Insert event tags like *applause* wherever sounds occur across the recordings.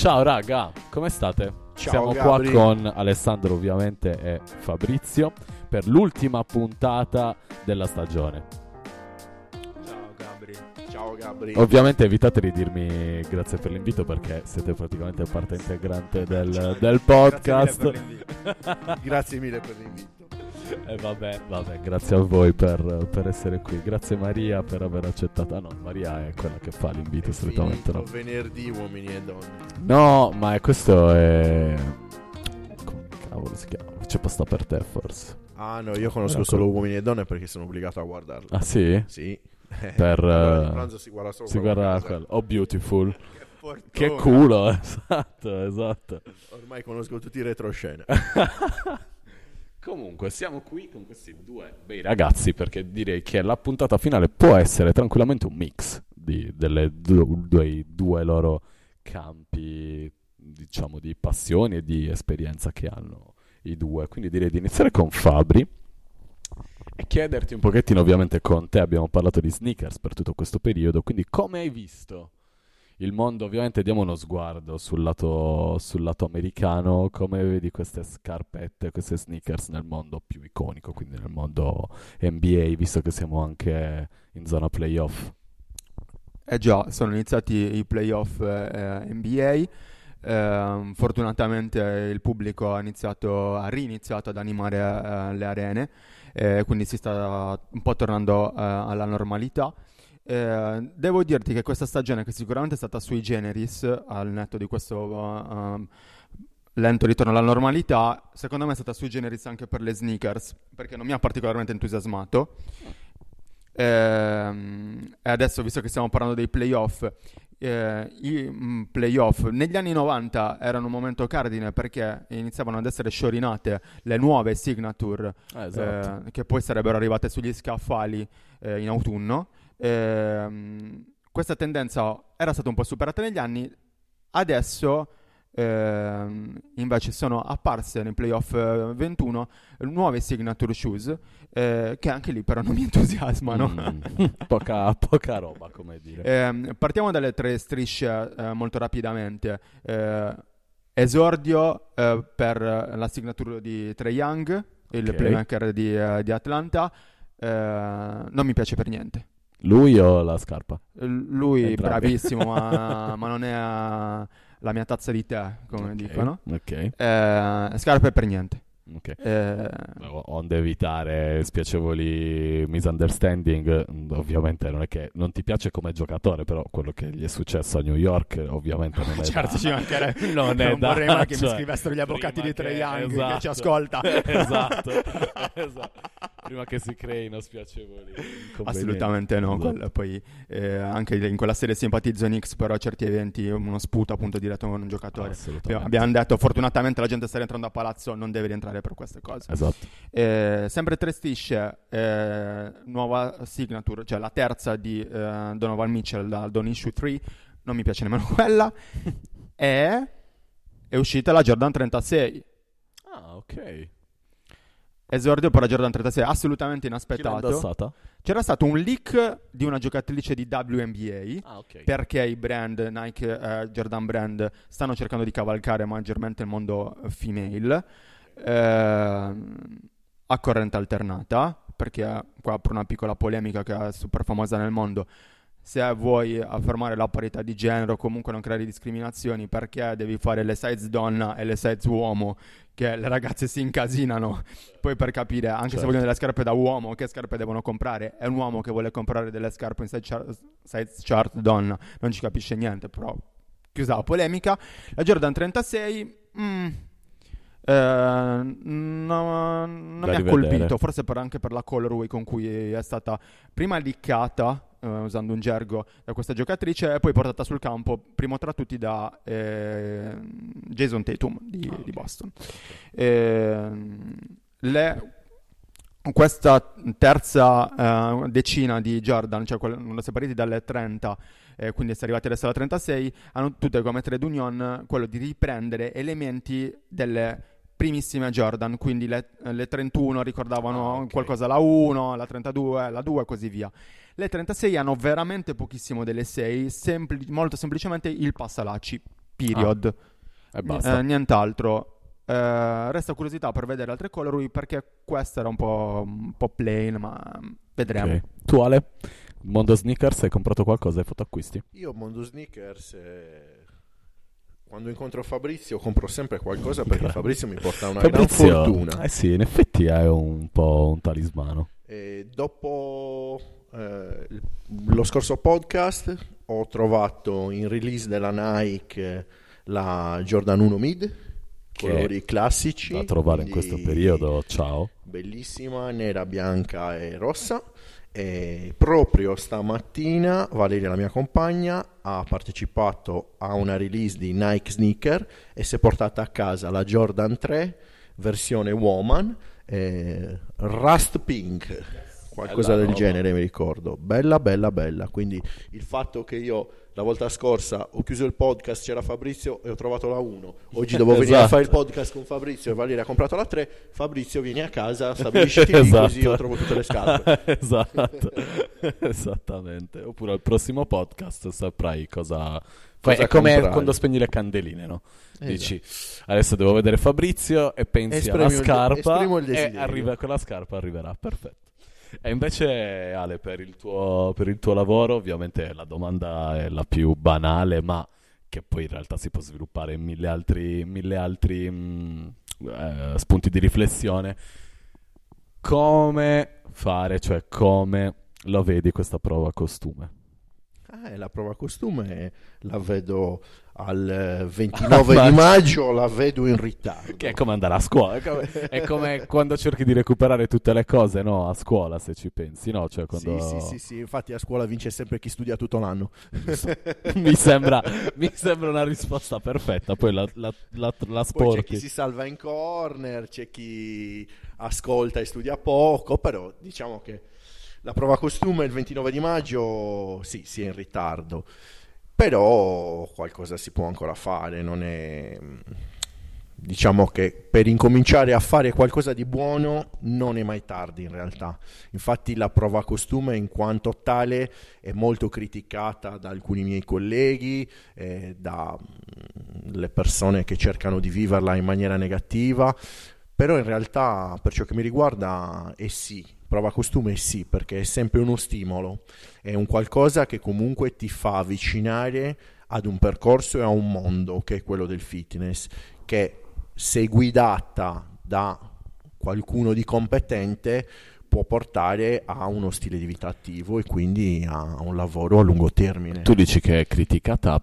Ciao raga, come state? Ciao, Siamo Gabri. qua con Alessandro ovviamente e Fabrizio per l'ultima puntata della stagione. Ciao Gabri. Ciao Gabri. Ovviamente evitate di dirmi grazie per l'invito perché siete praticamente parte integrante del, del podcast. Grazie mille per l'invito. E vabbè, vabbè, grazie a voi per, per essere qui. Grazie Maria per aver accettato. Ah no, Maria è quella che fa l'invito solitamente. No, venerdì uomini e donne. no ma è- questo è... Come cavolo si chiama? C'è pasta per te forse. Ah no, io conosco Era solo quello. uomini e donne perché sono obbligato a guardarlo. Ah sì? Sì. *laughs* Per, Allora, eh, pranzo si guarda solo Si guarda quello. Oh, beautiful. *laughs* Che fortuna. Che culo, *laughs* esatto, esatto. Ormai conosco tutti i retroscena. Comunque, siamo qui con questi due bei ragazzi perché direi che la puntata finale può essere tranquillamente un mix di, delle du- due, due loro campi, diciamo, di passioni e di esperienza che hanno i due. Quindi direi di iniziare con Fabri e chiederti un pochettino, ovviamente con te abbiamo parlato di sneakers per tutto questo periodo, quindi come hai visto il mondo? Ovviamente diamo uno sguardo sul lato, sul lato americano, come vedi queste scarpette, queste sneakers nel mondo più iconico, quindi nel mondo NBA, visto che siamo anche in zona playoff. Eh già, sono iniziati i playoff eh, NBA. Ehm, fortunatamente il pubblico ha iniziato, ha riniziato ad animare eh, le arene, eh, quindi si sta un po' tornando eh, alla normalità. Eh, devo dirti che questa stagione, che sicuramente è stata sui generis, al netto di questo eh, um, lento ritorno alla normalità, secondo me è stata sui generis anche per le sneakers, perché non mi ha particolarmente entusiasmato. Ehm, e adesso, visto che stiamo parlando dei playoff, eh, i mm, playoff negli anni 90 erano un momento cardine perché iniziavano ad essere sciorinate le nuove signature esatto. eh, che poi sarebbero arrivate sugli scaffali eh, in autunno. Ehm, questa tendenza era stata un po' superata negli anni, adesso ehm, invece sono apparse nei playoff eh, 21 nuove signature shoes eh, che anche lì però non mi *laughs* entusiasmano. Mm, poca, poca roba, come dire. Ehm, partiamo dalle tre strisce eh, molto rapidamente. Eh, esordio eh, per la signature di Trey Young, il Ok. playmaker di, eh, di Atlanta. Eh, non mi piace per niente. Lui o la scarpa? Lui Entrambi. bravissimo, ma, *laughs* ma non è eh, la mia tazza di tè, come Ok, dicono. Ok, Eh, scarpe per niente. Ok. Eh, Onde evitare spiacevoli misunderstanding, mm, ovviamente non è che non ti piace come giocatore, però quello che gli è successo a New York ovviamente non è *laughs* certo, da- ci mancherebbe. *laughs* non è da vorrei mai che mi cioè, scrivessero gli avvocati di Trey che- Young che esatto. ci ascolta. *laughs* esatto, esatto. Prima che si creino spiacevoli. Assolutamente no, Esatto. quella- poi eh, anche in quella serie simpatizzo Knicks, però a certi eventi uno sputo appunto diretto con un giocatore. Abbiamo detto, fortunatamente la gente sta rientrando a palazzo, non deve rientrare per queste cose. Esatto. Eh, sempre tre strisce, eh, nuova signature, cioè la terza di eh, Donovan Mitchell, la Don Issue 3, non mi piace nemmeno *laughs* quella. e è uscita la Jordan 36. Ah, ok. Esordio per la Jordan 36, assolutamente inaspettato. C'era stato un leak di una giocatrice di WNBA Ah, ok. perché i brand Nike, eh, Jordan Brand stanno cercando di cavalcare maggiormente il mondo female ehm, a corrente alternata perché qua apro una piccola polemica che è super famosa nel mondo. Se vuoi affermare la parità di genere o comunque non creare discriminazioni perché devi fare le size donna e le size uomo che le ragazze si incasinano? Poi per capire anche Certo. se vogliono delle scarpe da uomo che scarpe devono comprare? È un uomo che vuole comprare delle scarpe in size chart, size chart donna. Non ci capisce niente però chiusa la polemica. La Jordan 36 mm, eh, no- non Da mi ha rivedere. colpito forse per- anche per la colorway con cui è stata prima liccata eh, usando un gergo da questa giocatrice e poi portata sul campo primo tra tutti da eh, Jason Tatum di, ok. di Boston Ehm, le- questa terza eh, decina di Jordan, cioè quando si è partiti dalle 30, eh, quindi si è arrivati adesso alla 36, hanno tutte come trade union quello di riprendere elementi delle primissime Jordan, quindi le, le 31 ricordavano Ah, ok. qualcosa la 1, la 32, la 2 e così via. Le 36 hanno veramente pochissimo delle 6, sempli- molto semplicemente il passalacci. period. E Ah, basta. Eh, nient'altro. Eh, resta curiosità per vedere altre colorway perché questa era un po', un po' plain, ma vedremo. Ok. Tu Ale, Mondo Sneakers, hai comprato qualcosa? Hai fatto acquisti? Io Mondo Sneakers, eh, quando incontro Fabrizio compro sempre qualcosa perché Fabrizio mi porta una Fabrizio, gran fortuna. Eh sì, in effetti è un po' un talismano. E dopo eh, lo scorso podcast ho trovato in release della Nike eh, la Jordan 1 Mid, colori classici. Da trovare in questo periodo, ciao. Bellissima, nera, bianca e rossa. E proprio stamattina Valeria, la mia compagna, ha partecipato a una release di Nike Sneaker e si è portata a casa la Jordan 3 versione Woman eh, Rust Pink. Qualcosa Bella del roba. genere mi ricordo. Bella, bella, bella. Quindi il fatto che io la volta scorsa ho chiuso il podcast, c'era Fabrizio e ho trovato la 1. Oggi *laughs* devo venire a Esatto. fare il podcast con Fabrizio e Valeria ha comprato la 3. Fabrizio vieni a casa, stabilisciti Esatto. così io trovo tutte le scarpe. *laughs* esatto. *laughs* Esattamente. Oppure al prossimo podcast saprai cosa... Cosa è come comprare. quando spegni le candeline, no? Esatto. Dici, adesso devo vedere Fabrizio e pensi Esprimi alla scarpa esprimo il e arriva, quella scarpa arriverà, perfetto. E invece Ale, per il, tuo, per il tuo lavoro, ovviamente la domanda è la più banale, ma che poi in realtà si può sviluppare in mille altri, mille altri mh, eh, spunti di riflessione. Come fare, cioè come lo vedi questa prova costume? Eh, la prova costume la vedo al eh, *laughs* 29 di maggio, la vedo in ritardo. Che è come andare a scuola, è *laughs* come, è come quando cerchi di recuperare tutte le cose, no? A scuola, se ci pensi, no? Cioè, quando... Sì, sì, sì, sì, infatti a scuola vince sempre chi studia tutto l'anno. *laughs* mi, sembra, mi sembra una risposta perfetta. Poi la, la, la, la Poi c'è chi si salva in corner, c'è chi ascolta e studia poco, però diciamo che la prova costume il 29 di maggio, sì, si è in ritardo, però qualcosa si può ancora fare, non è... Diciamo che per incominciare a fare qualcosa di buono non è mai tardi in realtà. Infatti la prova costume in quanto tale è molto criticata da alcuni miei colleghi, eh, dalle persone che cercano di viverla in maniera negativa, però in realtà per ciò che mi riguarda è sì, prova costume è sì, perché è sempre uno stimolo, è un qualcosa che comunque ti fa avvicinare ad un percorso e a un mondo che è quello del fitness, che se guidata da qualcuno di competente può portare a uno stile di vita attivo e quindi a un lavoro a lungo termine. Tu dici che è criticata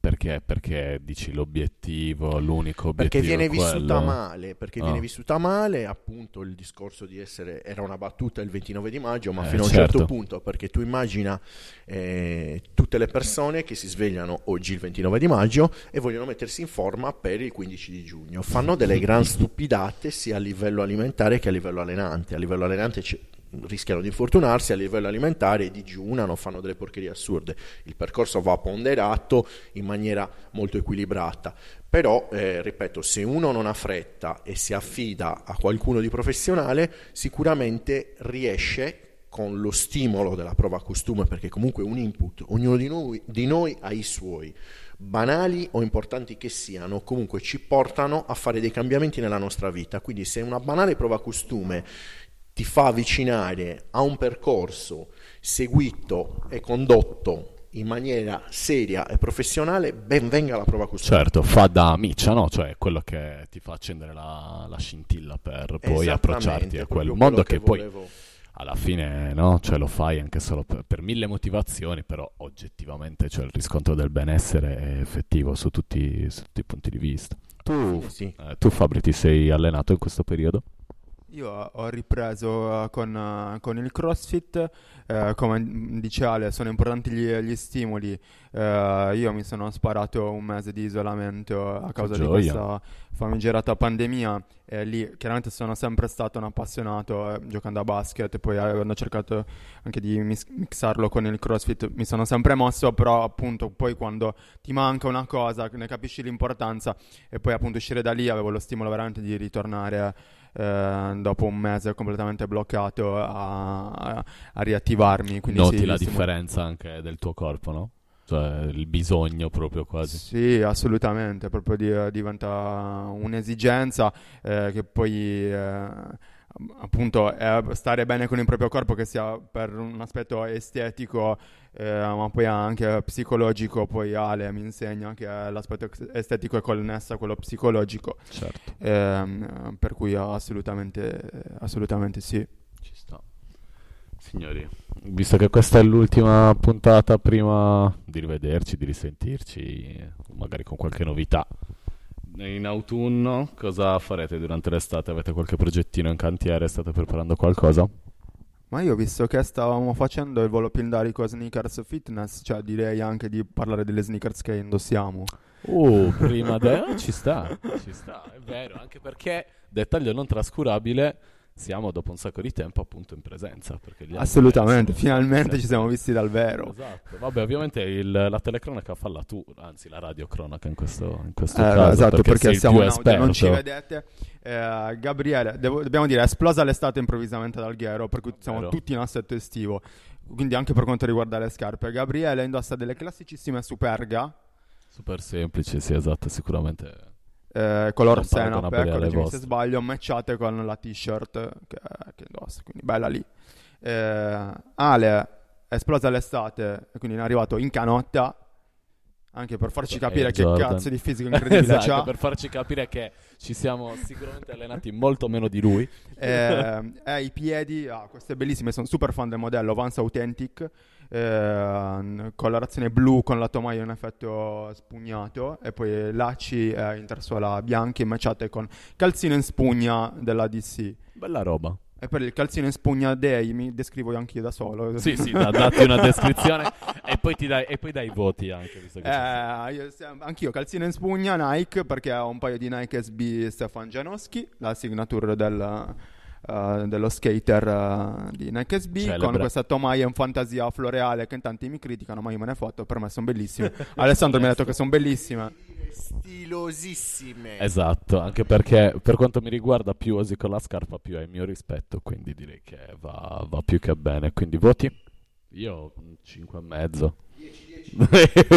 perché? Perché dici l'obiettivo, l'unico obiettivo Perché viene vissuta male, perché Ah. viene vissuta male, appunto il discorso di essere, era una battuta il 29 di maggio, ma Eh, fino a un certo. certo punto, perché tu immagina eh, tutte le persone che si svegliano oggi il 29 di maggio e vogliono mettersi in forma per il 15 di giugno, fanno delle gran stupidate sia a livello alimentare che a livello allenante, a livello allenante c'è- rischiano di infortunarsi, a livello alimentare digiunano, fanno delle porcherie assurde, il percorso va ponderato in maniera molto equilibrata. Però, eh, ripeto, se uno non ha fretta e si affida a qualcuno di professionale, sicuramente riesce con lo stimolo della prova costume, perché comunque è un input, ognuno di noi, di noi ha i suoi, banali o importanti che siano, comunque ci portano a fare dei cambiamenti nella nostra vita. Quindi se una banale prova costume ti fa avvicinare a un percorso seguito e condotto in maniera seria e professionale, ben venga la prova costume. Certo, fa da amicia, no? Cioè quello che ti fa accendere la, la scintilla per poi approcciarti a quel mondo che, poi volevo. alla fine, no? Cioè lo fai anche solo per, per mille motivazioni, però oggettivamente cioè, il riscontro del benessere è effettivo su tutti, su tutti i punti di vista. Tu, Sì, sì. eh, tu Fabri, ti sei allenato in questo periodo? Io ho ripreso eh, con, eh, con il CrossFit, eh, come dice Ale, sono importanti gli, gli stimoli. Eh, io mi sono sparato un mese di isolamento a causa di questa famigerata pandemia. E lì chiaramente sono sempre stato un appassionato eh, giocando a basket, poi avendo cercato anche di mis- mixarlo con il CrossFit mi sono sempre mosso, però appunto poi quando ti manca una cosa ne capisci l'importanza. E poi appunto uscire da lì avevo lo stimolo veramente di ritornare eh, dopo un mese completamente bloccato a, a- a riattivarmi. Quindi Noti sì, la gli stimoli- differenza anche del tuo corpo, no? Cioè, il bisogno proprio quasi. Sì, assolutamente, proprio di- diventa un'esigenza eh, che poi eh, appunto è stare bene con il proprio corpo, che sia per un aspetto estetico, eh, ma poi anche psicologico. Poi Ale mi insegna che l'aspetto estetico è connesso a quello psicologico, Certo, ehm, per cui assolutamente, assolutamente sì. ci sta. Signori, visto che questa è l'ultima puntata prima di rivederci, di risentirci, magari con qualche novità. In autunno cosa farete durante l'estate? Avete qualche progettino in cantiere? State preparando qualcosa? Ma io ho visto che stavamo facendo il volo pindarico sneakers fitness, cioè direi anche di parlare delle sneakers che indossiamo. Uh, *laughs* prima de... oh, ci sta, ci sta, è vero, anche perché, dettaglio non trascurabile, siamo dopo un sacco di tempo appunto in presenza. Perché Assolutamente, finalmente ci siamo visti dal vero. Esatto, vabbè ovviamente il- la telecronaca fa la tu, anzi la radiocronaca in questo, in questo Eh, caso. esatto, perché, il siamo in audio, non ci vedete. Eh, Gabriele, devo- dobbiamo dire, è esplosa l'estate improvvisamente dal Ghiero, per cui siamo Vero. tutti in assetto estivo. Quindi anche per quanto riguarda le scarpe. Gabriele indossa delle classicissime Superga, Super semplice, sì esatto, sicuramente. Eh, color alle correggimi se sbaglio, matchate con la t-shirt che, che indossa, quindi bella lì. Eh, Ale è esplosa l'estate, quindi è arrivato in canotta, anche per farci Air capire che Jordan. cazzo di fisico *laughs* incredibile esatto, c'ha. per farci capire che ci siamo sicuramente allenati molto meno di lui. Eh, eh, i piedi, ah, queste bellissime, sono super fan del modello Vans Authentic, eh, colorazione blu con la tomaia in effetto spugnato e poi lacci eh, intersuola bianchi matchate con calzino in spugna della DC. Bella roba. E per il calzino in spugna Day mi descrivo anche io da solo. Sì, sì, da- datti una descrizione e poi, ti dai, e poi dai i voti anche. Visto. Eh, io, anch'io calzino in spugna Nike perché ho un paio di Nike SB Stefan Janowski, la signature del, eh, dello skater eh, di Nike SB Celebre. con questa tomaia in fantasia floreale che in tanti mi criticano ma io me ne foto, per me sono bellissime. *laughs* Alessandro mi ha detto che sono bellissime. Stilosissime. Esatto, anche perché per quanto mi riguarda più osi con la scarpa più è il mio rispetto, quindi direi che va, va più che bene. Quindi voti? Io 5 e mezzo. 10 Ma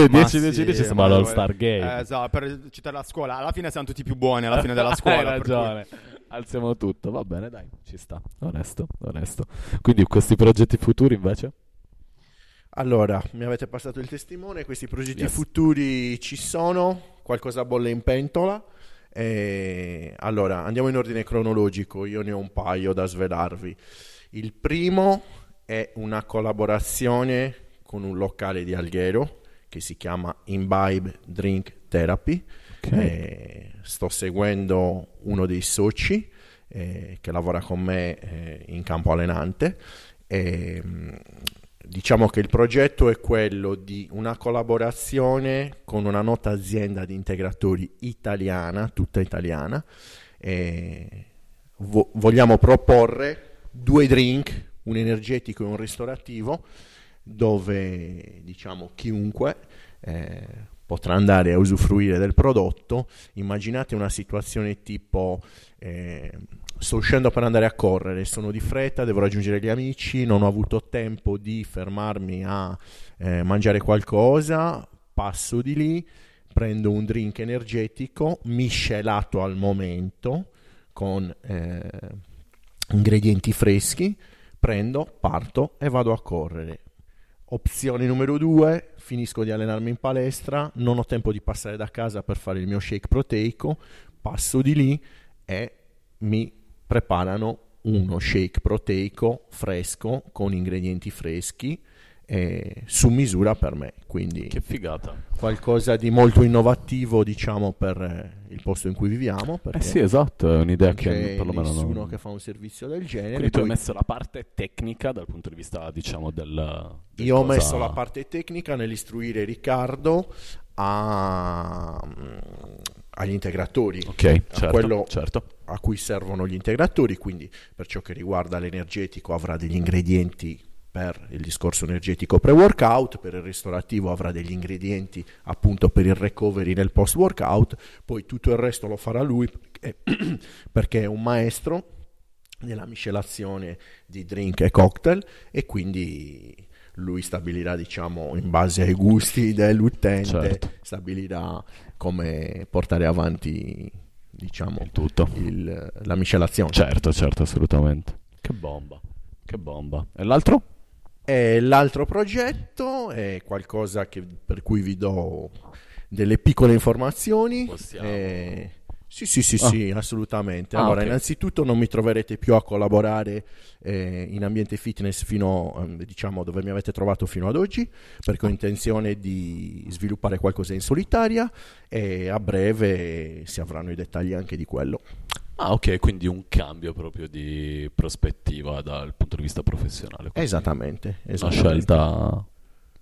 10 sì, 10 sembra ma l'All Star Game. Eh, esatto, per citare la scuola, alla fine siamo tutti più buoni alla *laughs* fine della scuola. Hai per cui- ragione. Alziamo tutto, va bene, dai, ci sta. Onesto, onesto. Quindi questi progetti futuri invece? Allora, mi avete passato il testimone, questi progetti Yes. futuri ci sono, qualcosa bolle in pentola. E allora, andiamo in ordine cronologico, io ne ho un paio da svelarvi. Il primo è una collaborazione con un locale di Alghero che si chiama Imbibe Drink Therapy. Eh, sto seguendo uno dei soci eh, che lavora con me eh, in campo allenante. E, mh, diciamo che il progetto è quello di una collaborazione con una nota azienda di integratori italiana, tutta italiana. E vo- vogliamo proporre due drink, un energetico e un ristorativo, dove diciamo chiunque eh, potrà andare a usufruire del prodotto. Immaginate una situazione tipo eh, sto uscendo per andare a correre, sono di fretta, devo raggiungere gli amici, non ho avuto tempo di fermarmi a eh, mangiare qualcosa, passo di lì, prendo un drink energetico miscelato al momento con eh, ingredienti freschi, prendo, parto e vado a correre. Opzione numero due, finisco di allenarmi in palestra, non ho tempo di passare da casa per fare il mio shake proteico, passo di lì e mi preparano uno shake proteico fresco con ingredienti freschi eh, su misura per me. Quindi Che figata. qualcosa di molto innovativo, diciamo, per eh, il posto in cui viviamo. Eh sì, esatto, è un'idea che perlomeno nessuno non... che fa un servizio del genere. Quindi tu hai Poi messo la parte tecnica dal punto di vista, diciamo, del... del io ho cosa- messo la parte tecnica nell'istruire Riccardo a- mm, agli integratori. Ok, a certo, quello certo. a cui servono gli integratori, quindi per ciò che riguarda l'energetico avrà degli ingredienti per il discorso energetico pre-workout, per il ristorativo avrà degli ingredienti appunto per il recovery nel post-workout, poi tutto il resto lo farà lui perché, *clears throat* perché è un maestro nella miscelazione di drink e cocktail e quindi lui stabilirà, diciamo, in base ai gusti dell'utente, Certo. stabilirà come portare avanti, diciamo, Il tutto. il- la miscelazione. Certo, certo, assolutamente. Che bomba. Che bomba. E l'altro? E l'altro progetto è qualcosa che- per cui vi do delle piccole informazioni. Possiamo. Eh, sì, sì, sì, Ah. sì, assolutamente. Ah, allora, ok. innanzitutto non mi troverete più a collaborare eh, in ambiente fitness fino, ehm, diciamo, dove mi avete trovato fino ad oggi, perché ho intenzione di sviluppare qualcosa in solitaria e a breve si avranno i dettagli anche di quello. Ah, ok, quindi un cambio proprio di prospettiva dal punto di vista professionale. Quindi Esattamente. Una esattamente. scelta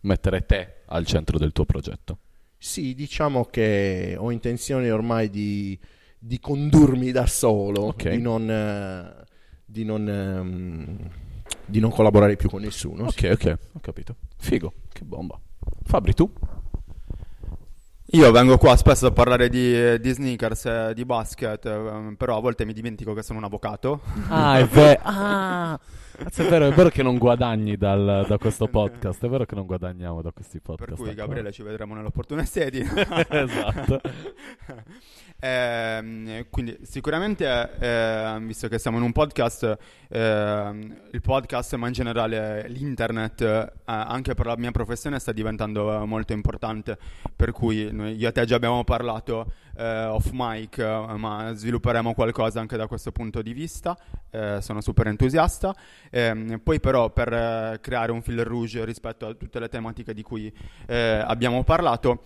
mettere te al centro del tuo progetto. Sì, diciamo che ho intenzione ormai di, di condurmi da solo, Ok. di, non, eh, di, non, ehm, di non collaborare più con nessuno. sì. Ok, ok, ho capito. Figo, che bomba. Fabri, tu? Io vengo qua spesso a parlare di, di sneakers, eh, di basket, eh, però a volte mi dimentico che sono un avvocato. Ah, è vero. *laughs* Ah, cazzo, è vero, è vero che non guadagni dal- da questo *laughs* podcast. È vero che non guadagniamo da questi podcast. Per cui ancora. Gabriele ci vedremo nelle opportune sedi. *laughs* *laughs* esatto. Ehm, quindi sicuramente, eh, visto che siamo in un podcast, ehm, il podcast, ma in generale l'internet, eh, anche per la mia professione sta diventando eh, molto importante, per cui noi, io e te già abbiamo parlato eh, off mic, eh, ma svilupperemo qualcosa anche da questo punto di vista, eh, sono super entusiasta. Ehm, poi però per eh, creare un fil rouge rispetto a tutte le tematiche di cui eh, abbiamo parlato,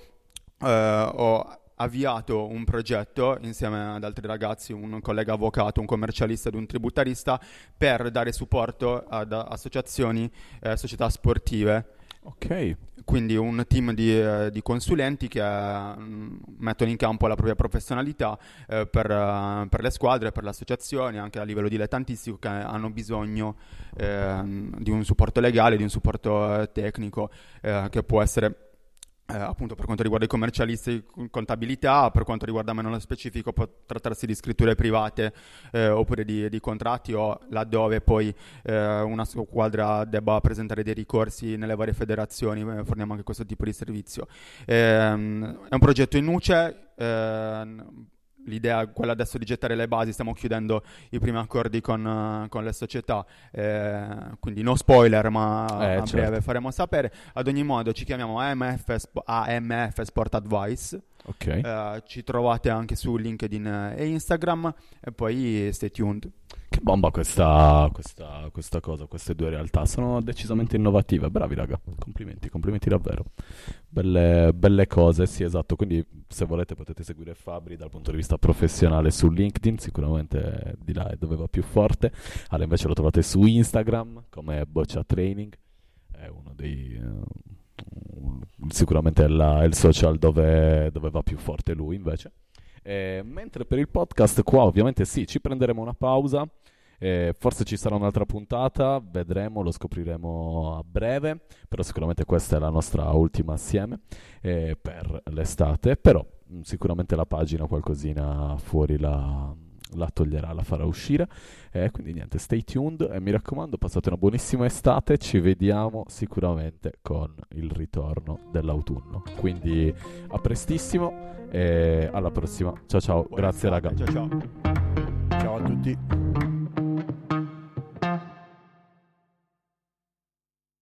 ho avviato un progetto insieme ad altri ragazzi, un collega avvocato, un commercialista ed un tributarista per dare supporto ad associazioni, eh, società sportive. Ok. Quindi un team di, eh, di consulenti che mm, mettono in campo la propria professionalità eh, per, eh, per le squadre, per le associazioni, anche a livello dilettantistico, che hanno bisogno ehm, di un supporto legale, di un supporto eh, tecnico, eh, che può essere eh, appunto per quanto riguarda i commercialisti, con- contabilità, per quanto riguarda me nello specifico può trattarsi di scritture private eh, oppure di, di contratti o laddove poi eh, una squadra debba presentare dei ricorsi nelle varie federazioni, eh, forniamo anche questo tipo di servizio. Ehm, è un progetto in nuce, ehm, l'idea è quella adesso di gettare le basi, stiamo chiudendo i primi accordi con, eh, con le società, eh, quindi no spoiler, ma Eh, a certo. breve faremo sapere. Ad ogni modo ci chiamiamo AMF, AMF Sport Advice, Ok. eh, ci trovate anche su LinkedIn e Instagram e poi stay tuned. Che bomba questa, questa, questa cosa, queste due realtà. Sono decisamente innovative. Bravi, raga. Complimenti, complimenti davvero. Belle, belle cose, sì, esatto. Quindi, se volete, potete seguire Fabri dal punto di vista professionale su LinkedIn. Sicuramente di là è dove va più forte. Ale, invece, lo trovate su Instagram come Boccia Training. È uno dei. eh, sicuramente è, la- è il social dove, dove va più forte lui, invece. Eh, mentre per il podcast qua ovviamente sì, ci prenderemo una pausa, eh, forse ci sarà un'altra puntata, vedremo, lo scopriremo a breve, però sicuramente questa è la nostra ultima assieme eh, per l'estate, però mh, sicuramente la pagina qualcosina fuori la, la toglierà, la farà uscire, Eh, quindi niente, stay tuned e mi raccomando passate una buonissima estate, ci vediamo sicuramente con il ritorno dell'autunno, quindi a prestissimo e alla prossima. Ciao ciao, Buona grazie estate, raga. Ciao ciao. Ciao a tutti.